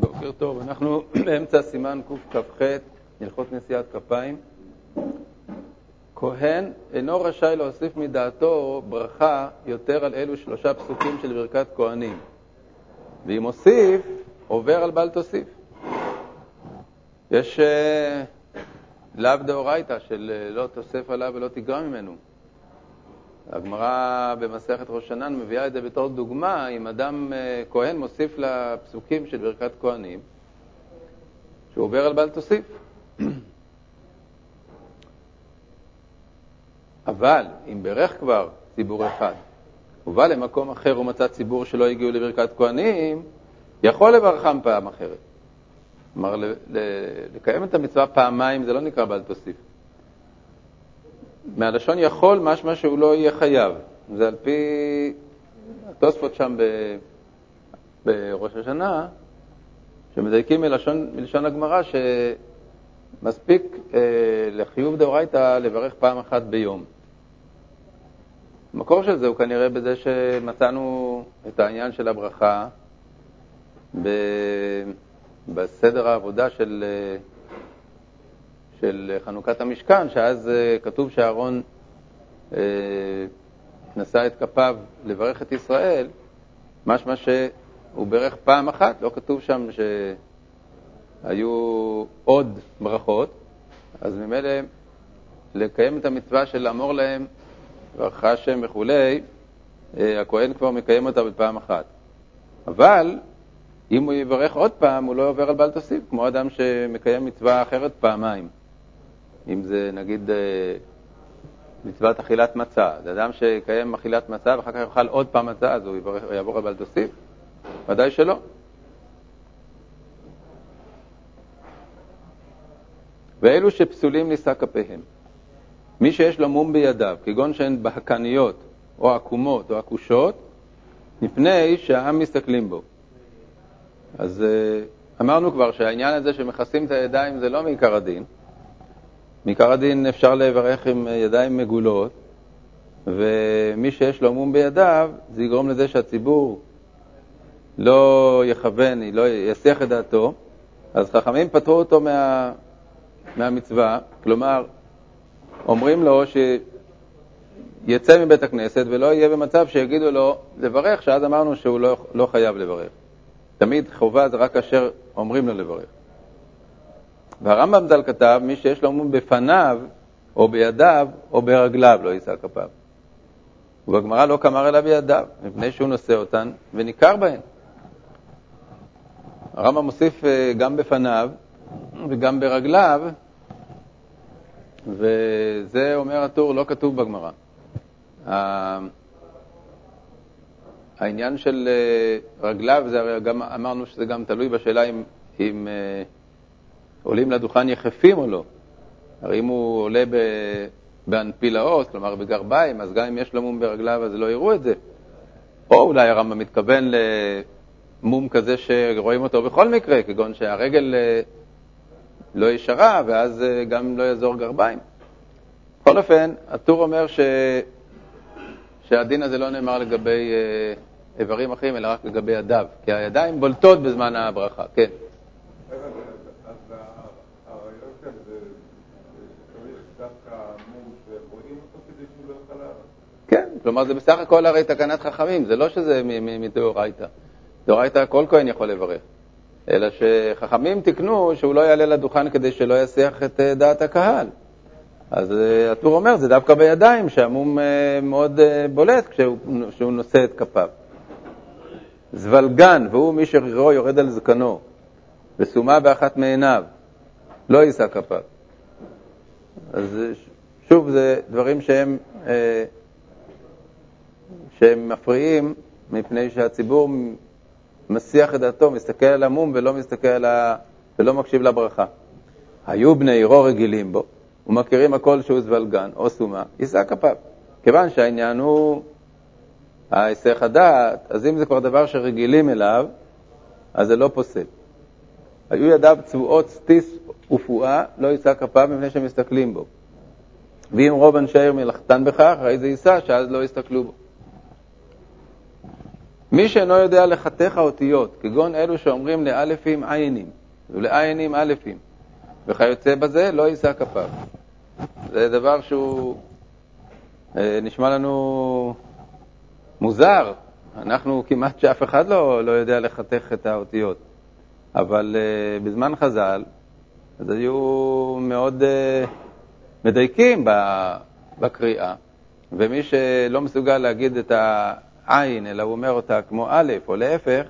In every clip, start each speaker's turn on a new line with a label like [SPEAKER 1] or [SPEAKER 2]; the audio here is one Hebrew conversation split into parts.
[SPEAKER 1] בוקר טוב, אנחנו באמצע סימן קכ"ח, הלכות נשיאת כפיים. כהן אינו רשאי להוסיף מדעתו ברכה יותר על אלו שלושה פסוקים של ברכת כהנים, ואם הוסיף, עובר על בל תוסיף. יש uh, לאו דאורייתא של uh, לא תוסף עליו ולא תגרע ממנו. הגמרא במסכת ראש שנן מביאה את זה בתור דוגמה, אם אדם אה, כהן מוסיף לפסוקים של ברכת כהנים, שהוא עובר על בל תוסיף. אבל אם ברך כבר ציבור אחד, ובא למקום אחר ומצא ציבור שלא הגיעו לברכת כהנים, יכול לברכם פעם אחרת. כלומר, לקיים את המצווה פעמיים זה לא נקרא בל תוסיף. מהלשון יכול משמע שהוא לא יהיה חייב. זה על פי התוספות שם ב... בראש השנה, שמדייקים מלשון, מלשון הגמרא שמספיק אה, לחיוב דאורייתא לברך פעם אחת ביום. המקור של זה הוא כנראה בזה שמצאנו את העניין של הברכה ב... בסדר העבודה של אה, של חנוכת המשכן, שאז אה, כתוב שאהרון אה, נשא את כפיו לברך את ישראל, משמע שהוא ברך פעם אחת, לא כתוב שם שהיו עוד ברכות, אז ממילא לקיים את המצווה של לאמור להם ברכה השם וכולי, אה, הכהן כבר מקיים אותה בפעם אחת. אבל אם הוא יברך עוד פעם, הוא לא עובר על בל תוסיף, כמו אדם שמקיים מצווה אחרת פעמיים. אם זה נגיד אה, מצוות אכילת מצה, זה אדם שיקיים אכילת מצה ואחר כך יאכל עוד פעם מצה, אז הוא יעבור אבל תוסיף? ודאי שלא. ואלו שפסולים נישא כפיהם. מי שיש לו מום בידיו, כגון שהן בהקניות או עקומות או עקושות, מפני שהעם מסתכלים בו. אז אה, אמרנו כבר שהעניין הזה שמכסים את הידיים זה לא מעיקר הדין, מעיקר הדין אפשר לברך עם ידיים מגולות, ומי שיש לו מום בידיו, זה יגרום לזה שהציבור לא יכוון, לא יסיח את דעתו, אז חכמים פטרו אותו מה, מהמצווה, כלומר, אומרים לו שיצא מבית הכנסת ולא יהיה במצב שיגידו לו לברך, שאז אמרנו שהוא לא, לא חייב לברך. תמיד חובה זה רק כאשר אומרים לו לברך. והרמב"ם ז"ל כתב, מי שיש לו מום בפניו, או בידיו, או ברגליו, לא יישא כפיו. ובגמרא לא כמר אלא בידיו, מפני שהוא נושא אותן וניכר בהן. הרמב"ם מוסיף אה, גם בפניו וגם ברגליו, וזה אומר הטור, לא כתוב בגמרא. העניין של אה, רגליו, זה הרי גם אמרנו שזה גם תלוי בשאלה אם, אם אה, עולים לדוכן יחפים או לא. הרי אם הוא עולה באנפילאות, כלומר בגרביים, אז גם אם יש לו מום ברגליו אז לא יראו את זה. או אולי הרמב"ם מתכוון למום כזה שרואים אותו בכל מקרה, כגון שהרגל אה, לא ישרה ואז אה, גם לא יעזור גרביים. בכל אופן, הטור אומר ש... שהדין הזה לא נאמר לגבי אה, איברים אחרים, אלא רק לגבי ידיו, כי הידיים בולטות בזמן הברכה, כן. כן, כלומר זה בסך הכל הרי תקנת חכמים, זה לא שזה מדאורייתא. דאורייתא כל כהן יכול לברך, אלא שחכמים תיקנו שהוא לא יעלה לדוכן כדי שלא יסיח את אה, דעת הקהל. אז אה, הטור אומר, זה דווקא בידיים, שהמום אה, מאוד בולט כשהוא, נושא את כפיו. זבלגן, והוא מי שרירו יורד על זקנו, וסומה באחת מעיניו, לא יישא כפיו. אז שוב, זה דברים שהם שהם מפריעים מפני שהציבור מסיח את דעתו, מסתכל על המום ולא מסתכל על ה... ולא מקשיב לברכה. היו בני עירו רגילים בו, ומכירים הכל שהוא זבלגן או סומה, יישא כפיו. כיוון שהעניין הוא ההיסח הדעת, אז אם זה כבר דבר שרגילים אליו, אז זה לא פוסל. היו ידיו צבועות סטיס ופועה, לא יישא כפיו מפני שמסתכלים בו. ואם רוב אנשי העיר מלאכתן בכך, הרי זה יישא, שאז לא יסתכלו בו. מי שאינו יודע לחתך האותיות, כגון אלו שאומרים לאלפים עיינים ולעיינים אלפים, וכיוצא בזה, לא יישא כפיו. זה דבר שהוא אה, נשמע לנו מוזר. אנחנו כמעט שאף אחד לא, לא יודע לחתך את האותיות. אבל uh, בזמן חז"ל, אז היו מאוד uh, מדייקים בקריאה, ומי שלא מסוגל להגיד את העין, אלא הוא אומר אותה כמו א', או להפך,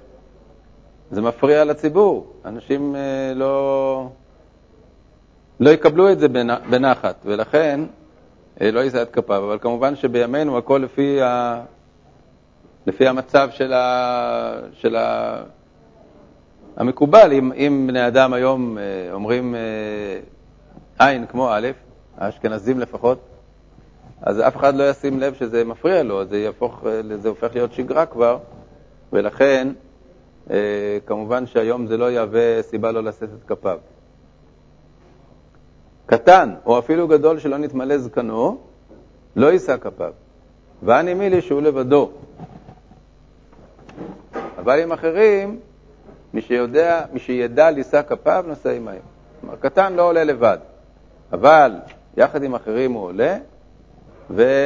[SPEAKER 1] זה מפריע לציבור. אנשים uh, לא, לא יקבלו את זה בנחת, ולכן uh, לא יישא את כפיו. אבל כמובן שבימינו הכל לפי, ה, לפי המצב של, ה, של ה, המקובל, אם, אם בני אדם היום אה, אומרים אה, עין כמו א', האשכנזים לפחות, אז אף אחד לא ישים לב שזה מפריע לו, זה, יהפוך, אה, זה הופך להיות שגרה כבר, ולכן כמובן שהיום זה לא יהווה סיבה לא לשאת את כפיו. קטן או אפילו גדול שלא נתמלא זקנו, לא יישא כפיו. ואני מילי שהוא לבדו. אבל עם אחרים, מי שיודע, מי שידע לישא כפיו, נושא עמהם. כלומר, קטן לא עולה לבד, אבל יחד עם אחרים הוא עולה, ולגבי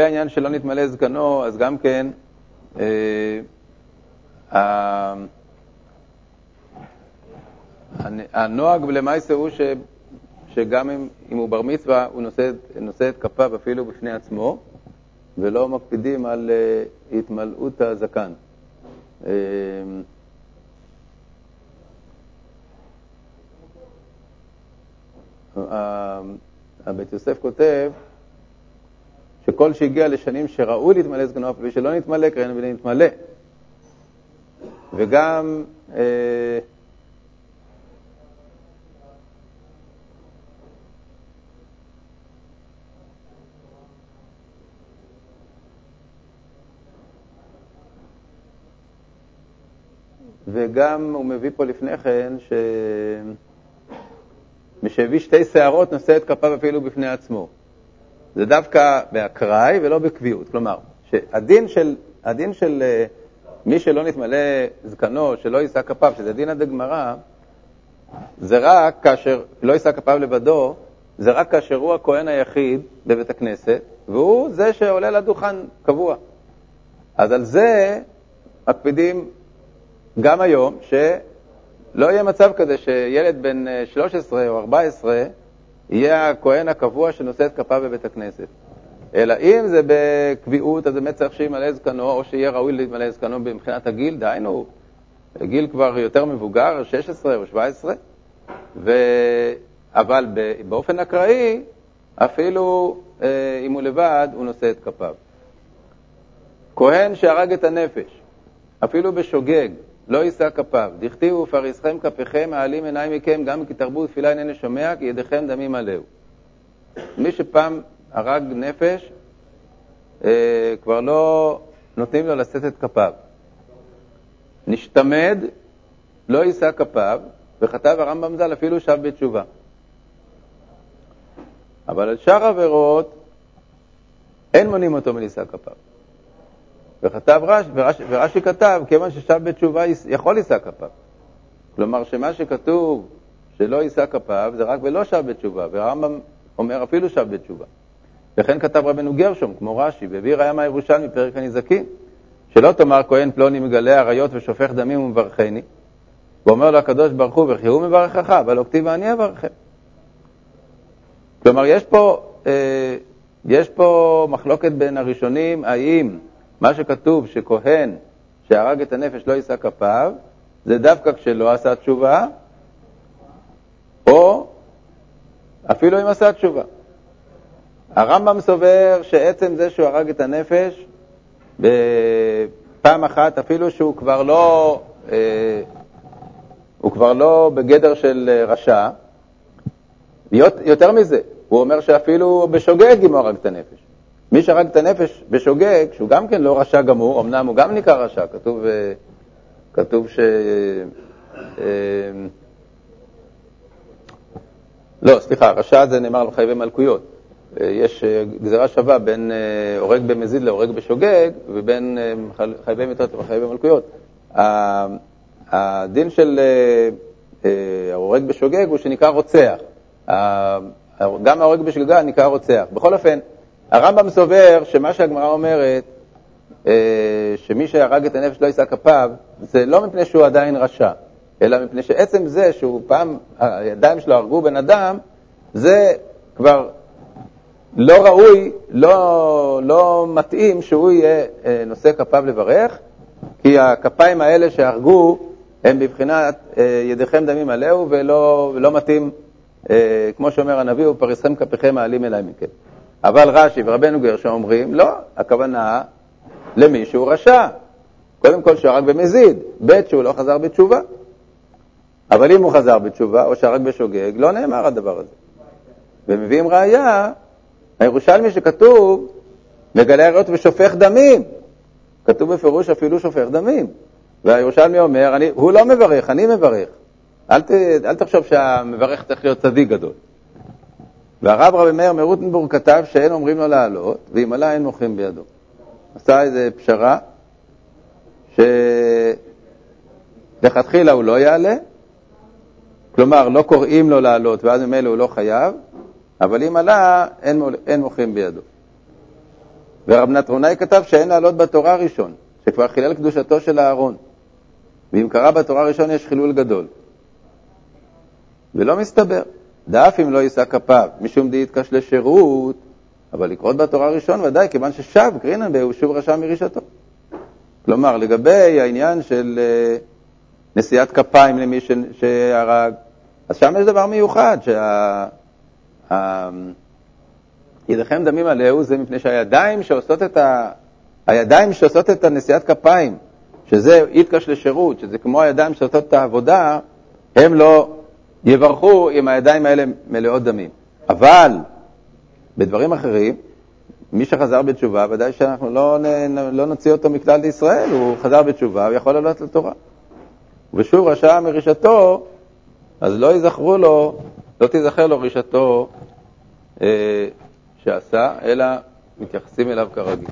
[SPEAKER 1] אה, העניין שלא נתמלא זקנו, אז גם כן, אה, הנוהג למעשה הוא ש, שגם אם, אם הוא בר מצווה, הוא נושא, נושא את כפיו אפילו בפני עצמו, ולא מקפידים על uh, התמלאות הזקן. אמ, הבית יוסף כותב שכל שהגיע לשנים שראוי להתמלא זקנו, אפילו שלא נתמלא, קראנו ולהתמלא. וגם אה, וגם הוא מביא פה לפני כן, ש... מי שהביא שתי שערות נושא את כפיו אפילו בפני עצמו. זה דווקא באקראי ולא בקביעות. כלומר, שהדין של, הדין של אה, מי שלא נתמלא זקנו, שלא יישא כפיו, שזה דין עד הגמרא, זה רק כאשר, לא יישא כפיו לבדו, זה רק כאשר הוא הכהן היחיד בבית הכנסת, והוא זה שעולה לדוכן קבוע. אז על זה מקפידים גם היום, שלא יהיה מצב כזה שילד בן 13 אה, או 14 יהיה הכהן הקבוע שנושא את כפיו בבית הכנסת. אלא אם זה בקביעות, אז באמת צריך שימלא זקנו, או שיהיה ראוי להתמלא זקנו מבחינת הגיל, דהיינו, גיל כבר יותר מבוגר, 16 או 17, ו... אבל באופן אקראי, אפילו אה, אם הוא לבד, הוא נושא את כפיו. כהן שהרג את הנפש, אפילו בשוגג, לא יישא כפיו. דכתיבו פריסכם כפיכם, מעלים עיניים מכם, גם כי תרבו תפילה אינני שומע, כי ידיכם דמים מלאו. מי שפעם הרג נפש, אה, כבר לא נותנים לו לשאת את כפיו. נשתמד, לא יישא כפיו, וכתב הרמב"ם ז"ל אפילו שב בתשובה. אבל על שאר עבירות אין מונים אותו מלישא כפיו. וכתב רש, ורש, ורש"י כתב, כיוון ששב בתשובה יכול יישא כפיו. כלומר, שמה שכתוב שלא יישא כפיו זה רק ולא שב בתשובה, והרמב"ם אומר אפילו שב בתשובה. וכן כתב רבנו גרשום, כמו רש"י, והביא ראיה מהירושלמי, פרק הנזקים, שלא תאמר כהן פלוני מגלה עריות ושופך דמים ומברכני, ואומר לו הקדוש ברוך הוא, וכי הוא מברכך, אבל כתיב ואני אברכם. כלומר, יש פה, אה, יש פה מחלוקת בין הראשונים, האם מה שכתוב שכהן שהרג את הנפש לא יישא כפיו, זה דווקא כשלא עשה תשובה, או אפילו אם עשה תשובה. הרמב"ם סובר שעצם זה שהוא הרג את הנפש, בפעם אחת, אפילו שהוא כבר לא, אה, הוא כבר לא בגדר של רשע, יותר מזה, הוא אומר שאפילו בשוגג אם הוא הרג את הנפש. מי שהרג את הנפש בשוגג, שהוא גם כן לא רשע גמור, אמנם הוא גם נקרא רשע, כתוב, אה, כתוב ש... אה, לא, סליחה, רשע זה נאמר על חייבי מלכויות. יש גזירה שווה בין הורג במזיד להורג בשוגג, ובין חייבי מיתות וחייבי מלכויות. הדין של ההורג בשוגג הוא שנקרא רוצח. גם ההורג בשגגה נקרא רוצח. בכל אופן, הרמב"ם סובר שמה שהגמרא אומרת, שמי שהרג את הנפש לא יישא כפיו, זה לא מפני שהוא עדיין רשע, אלא מפני שעצם זה שהוא פעם, הידיים שלו הרגו בן אדם, זה כבר לא ראוי, לא, לא מתאים שהוא יהיה נושא כפיו לברך, כי הכפיים האלה שהרגו הם בבחינת ידיכם דמים עליהו ולא, ולא מתאים, כמו שאומר הנביא, ופריסכם כפיכם מעלים אליי מכם. אבל רש"י ורבנו גרשם אומרים, לא, הכוונה למי שהוא רשע. קודם כל שהרג במזיד, ב' שהוא לא חזר בתשובה. אבל אם הוא חזר בתשובה או שהרג בשוגג, לא נאמר הדבר הזה. ומביאים ראייה, הירושלמי שכתוב, מגלה עריות ושופך דמים. כתוב בפירוש אפילו שופך דמים. והירושלמי אומר, אני, הוא לא מברך, אני מברך. אל, ת, אל תחשוב שהמברך צריך להיות צדיק גדול. והרב רבי מאיר מרוטנבורג כתב שאין אומרים לו לעלות, ואם עלה אין מוכרים בידו. עשה איזו פשרה, שלכתחילה הוא לא יעלה, כלומר לא קוראים לו לעלות ואז ממילא הוא לא חייב, אבל אם עלה, אין, אין מוכרים בידו. ורב נטרונאי כתב שאין לעלות בתורה ראשון, שכבר חילל קדושתו של אהרון. ואם קרא בתורה ראשון יש חילול גדול. ולא מסתבר. דאף אם לא יישא כפיו, משום דאיתקש לשירות, אבל לקרות בתורה ראשון ודאי, כיוון ששב קרינן בה הוא שוב רשע מרישתו. כלומר, לגבי העניין של אה, נשיאת כפיים למי שהרג, אז שם יש דבר מיוחד, שידיכם דמים עליהו זה מפני שהידיים שעושות את, ה... הידיים שעושות את הנשיאת כפיים, שזה איתקש לשירות, שזה כמו הידיים שעושות את העבודה, הם לא יברכו עם הידיים האלה מלאות דמים. אבל בדברים אחרים, מי שחזר בתשובה, ודאי שאנחנו לא, לא נוציא אותו מכלל ישראל, הוא חזר בתשובה, הוא יכול לעלות לתורה. ושוב רשע מרישתו, אז לא יזכרו לו, לא תיזכר לו רישתו אה, שעשה, אלא מתייחסים אליו כרגיל.